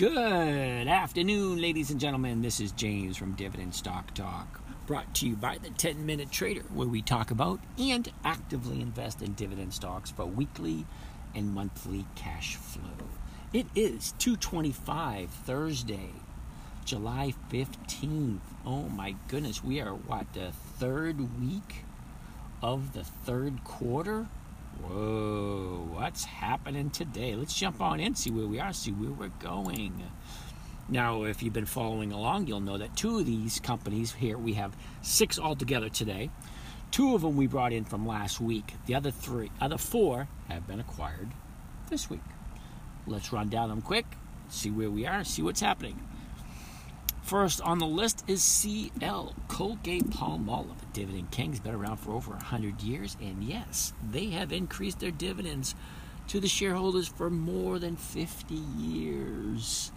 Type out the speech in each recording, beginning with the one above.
Good afternoon, ladies and gentlemen. This is James from Dividend Stock Talk, brought to you by the 10 Minute Trader, where we talk about and actively invest in dividend stocks for weekly and monthly cash flow. It is 225 Thursday, July 15th. Oh my goodness, we are what, the third week of the third quarter? Whoa, what's happening today? Let's jump on in, see where we are, see where we're going. Now, if you've been following along, you'll know that two of these companies here, we have six altogether today. Two of them we brought in from last week. The other three, other four have been acquired this week. Let's run down them quick, see where we are, see what's happening. First on the list is CL, Colgate Palmolive. Dividend King's been around for over 100 years, and yes, they have increased their dividends to the shareholders for more than 50 years.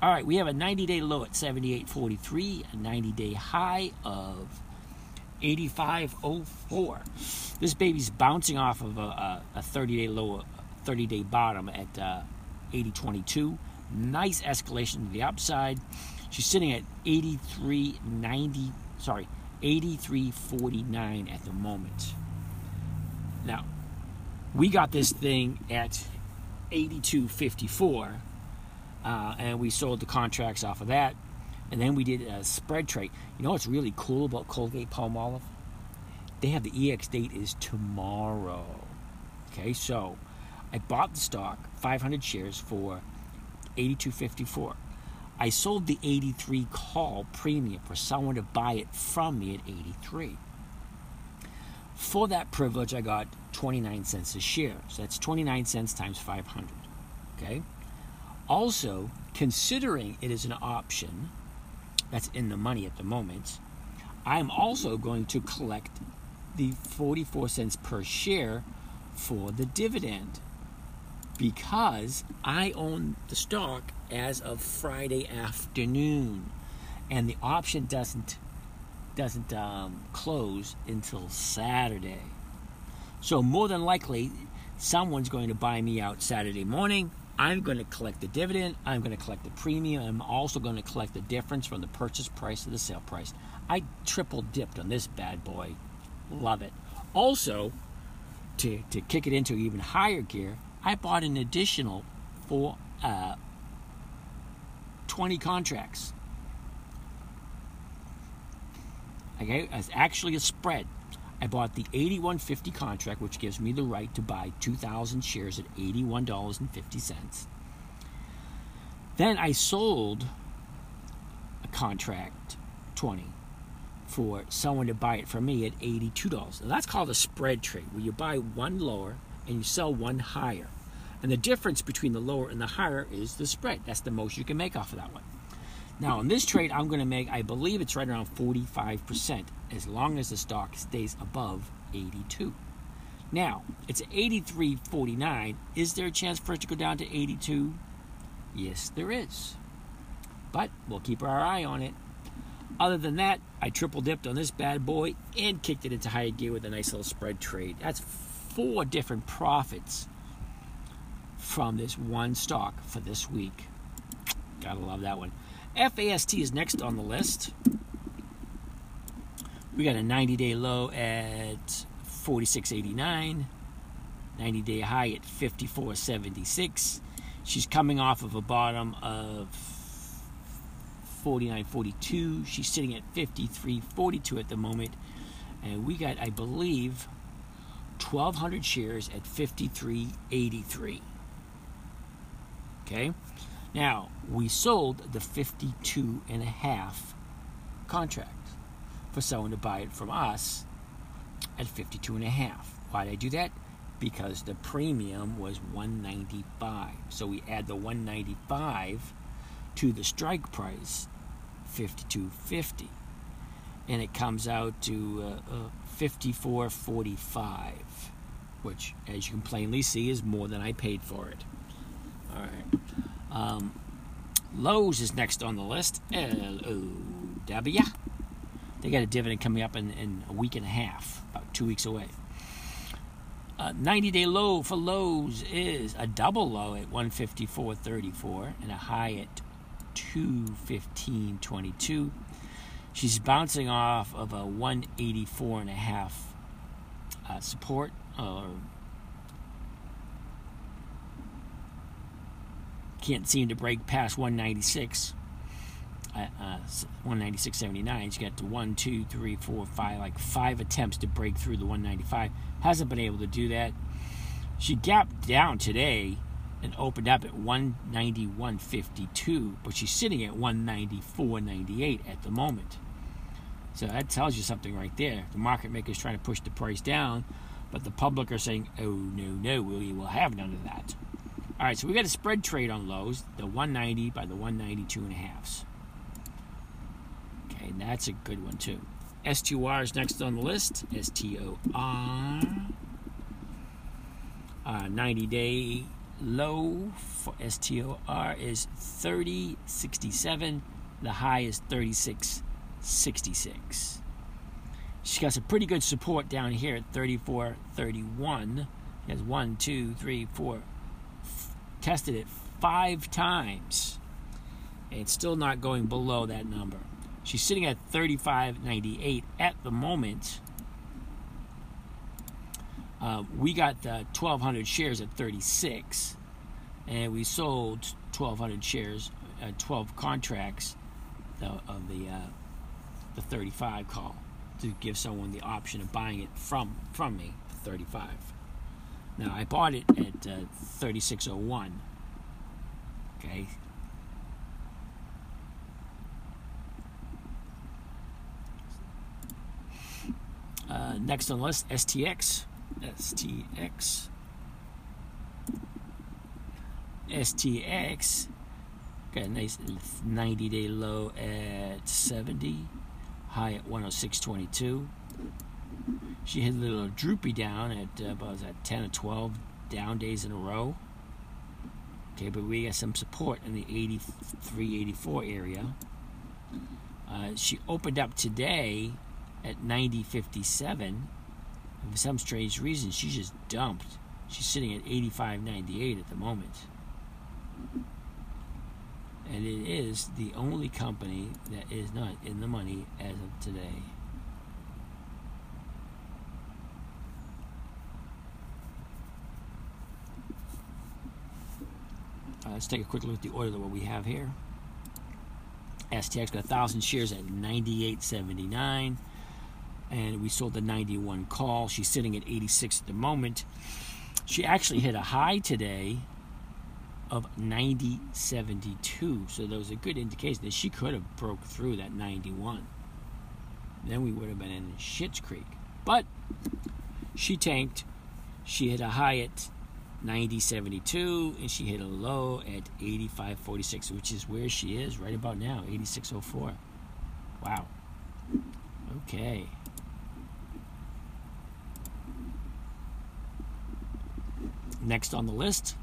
All right, we have a 90 day low at 78.43, a 90 day high of 85.04. This baby's bouncing off of a, 30 day low, 30 day bottom at uh, 80.22. Nice escalation to the upside. She's sitting at 83.90, sorry, 83.49 at the moment. Now, we got this thing at 82.54, uh, and we sold the contracts off of that, and then we did a spread trade. You know what's really cool about Colgate Palmolive? They have the EX date is tomorrow. Okay, so I bought the stock, 500 shares for 82.54. I sold the 83 call premium for someone to buy it from me at 83. For that privilege, I got 29 cents a share. So that's 29 cents times 500. Okay? Also, considering it is an option that's in the money at the moment, I'm also going to collect the 44 cents per share for the dividend because I own the stock as of Friday afternoon, and the option doesn't doesn't um, close until Saturday. So more than likely, someone's going to buy me out Saturday morning. I'm going to collect the dividend. I'm going to collect the premium. I'm also going to collect the difference from the purchase price to the sale price. I triple dipped on this bad boy. Love it. Also, to, to kick it into even higher gear, I bought an additional four, uh, 20 contracts. Okay, it's actually a spread. I bought the 8150 contract, which gives me the right to buy 2,000 shares at $81.50. Then I sold a contract 20 for someone to buy it from me at $82. Now that's called a spread trade, where you buy one lower and you sell one higher. And the difference between the lower and the higher is the spread. That's the most you can make off of that one. Now, in this trade, I'm going to make, I believe it's right around 45%, as long as the stock stays above 82. Now, it's 83.49. Is there a chance for it to go down to 82? Yes, there is. But we'll keep our eye on it. Other than that, I triple dipped on this bad boy and kicked it into higher gear with a nice little spread trade. That's four different profits from this one stock for this week. Gotta love that one. FAST is next on the list. We got a 90 day low at 46.89, 90 day high at 54.76. She's coming off of a bottom of 49.42. She's sitting at 53.42 at the moment. And we got, I believe, 1,200 shares at 53.83. Okay? Now, we sold the 52 and a half contract for someone to buy it from us at 52 and a half. Why did I do that? because the premium was 195. So we add the 195 to the strike price, 52.50, and it comes out to uh, uh, 54.45, which, as you can plainly see, is more than I paid for it. All right. Um, Lowe's is next on the list. L O W. They got a dividend coming up in, in a week and a half, about two weeks away. 90 day low for Lowe's is a double low at 154.34 and a high at 215.22. She's bouncing off of a 184 and a half uh, support or can't seem to break past 196 uh, uh, 196.79. She got to one, two, three, four, five, like five attempts to break through the 195. Hasn't been able to do that. She gapped down today and opened up at 191.52, but she's sitting at 194.98 at the moment. So that tells you something right there. The market maker is trying to push the price down, but the public are saying, "Oh no, no, we will have none of that." All right, so we got a spread trade on Lowe's, the 190 by the 192 and a halves. Okay, that's a good one too. STOR is next on the list. STOR. Uh, 90 day low for STOR is 3067. The high is 3666. She's got some pretty good support down here at 3431. She has one, two, three, four. F- tested it five times. And it's still not going below that number. She's sitting at 35.98 at the moment. Uh, we got the 1,200 shares at 36, and we sold 1,200 shares, uh, 12 contracts of the uh, the 35 call to give someone the option of buying it from from me for 35. Now I bought it at uh, 36.01. Okay, Uh, next on the list, STX. STX. STX got a nice 90 day low at 70, high at 106.22. She hit a little droopy down at uh, about that 10 or 12 down days in a row. Okay, but we got some support in the 83 84 area. Uh, she opened up today at 90.57. For some strange reason, she just dumped. She's sitting at 85.98 at the moment. And it is the only company that is not in the money as of today. Uh, let's take a quick look at the order of what we have here. STX got 1,000 shares at 98.79 and we sold the 91 call. She's sitting at 86 at the moment. She actually hit a high today of 90.72, so that was a good indication that she could have broke through that 91. Then we would have been in Shit's Creek. But she tanked. She hit a high at 90.72 and she hit a low at 85.46, which is where she is right about now, 86.04. Wow. Okay. Next on the list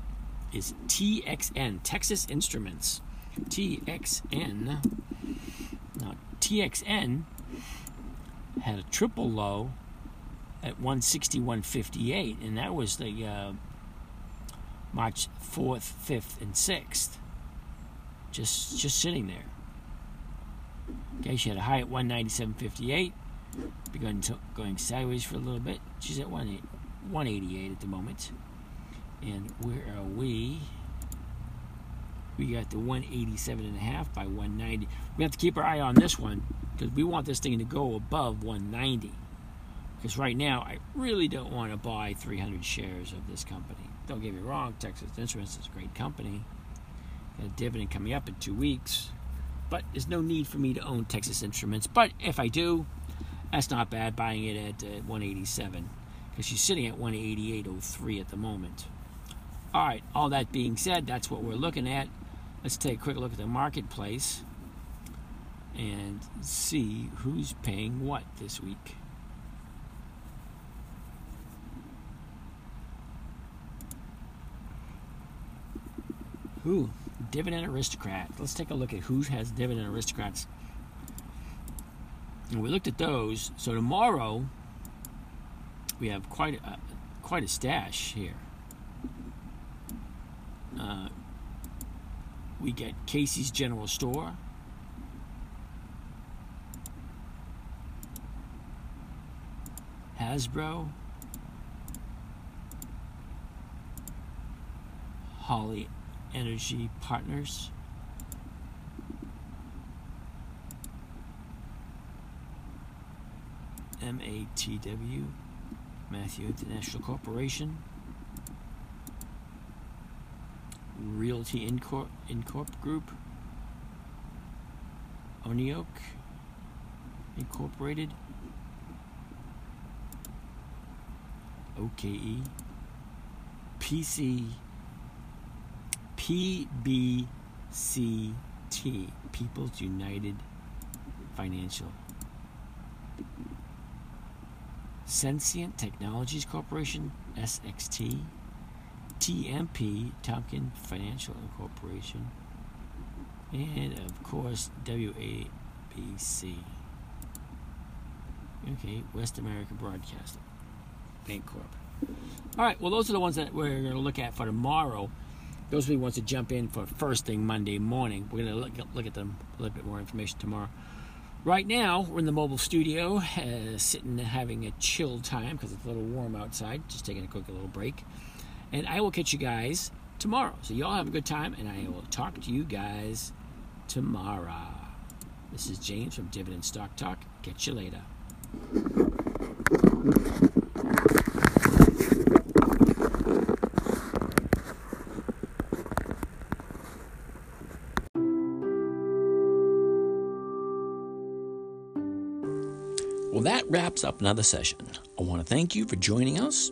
is TXN, Texas Instruments. TXN. Now, TXN had a triple low at 161.58, and that was the uh, March 4th, 5th, and 6th. Just, just sitting there. Okay, she had a high at 197.58. Begun going sideways for a little bit. She's at 188 at the moment. And where are we? We got the 187 and a half by 190. We have to keep our eye on this one because we want this thing to go above 190. Because right now, I really don't want to buy 300 shares of this company. Don't get me wrong, Texas Instruments is a great company. Got a dividend coming up in two weeks. But there's no need for me to own Texas Instruments. But if I do, that's not bad buying it at uh, 187 because she's sitting at 188.03 at the moment. All right, all that being said, that's what we're looking at. Let's take a quick look at the marketplace and see who's paying what this week. Who? Dividend aristocrat. Let's take a look at who has dividend aristocrats. And we looked at those. So tomorrow we have quite a, quite a stash here. Uh, we get Casey's General Store. Hasbro. Holly Energy Partners. MATW, Matthew International Corporation, Realty Incorp, Incorp Group, Oneok Incorporated, OKE, PC, PBCT, People's United Financial. Sensient Technologies Corporation, SXT, TMP, Tompkin Financial Incorporation, and of course WABC. Okay, West American Broadcasting, Bancorp. All right, well, those are the ones that we're going to look at for tomorrow. Those of you wants to jump in for first thing Monday morning. We're going to look, look at them a little bit more information tomorrow. Right now, we're in the mobile studio, uh, sitting having a chill time because it's a little warm outside. Just taking a quick little break. And I will catch you guys tomorrow. So, y'all have a good time, and I will talk to you guys tomorrow. This is James from Dividend Stock Talk. Catch you later. Well, that wraps up another session. I want to thank you for joining us.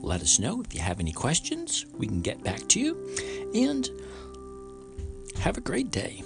let us know. If you have any questions, we can get back to you. And have a great day.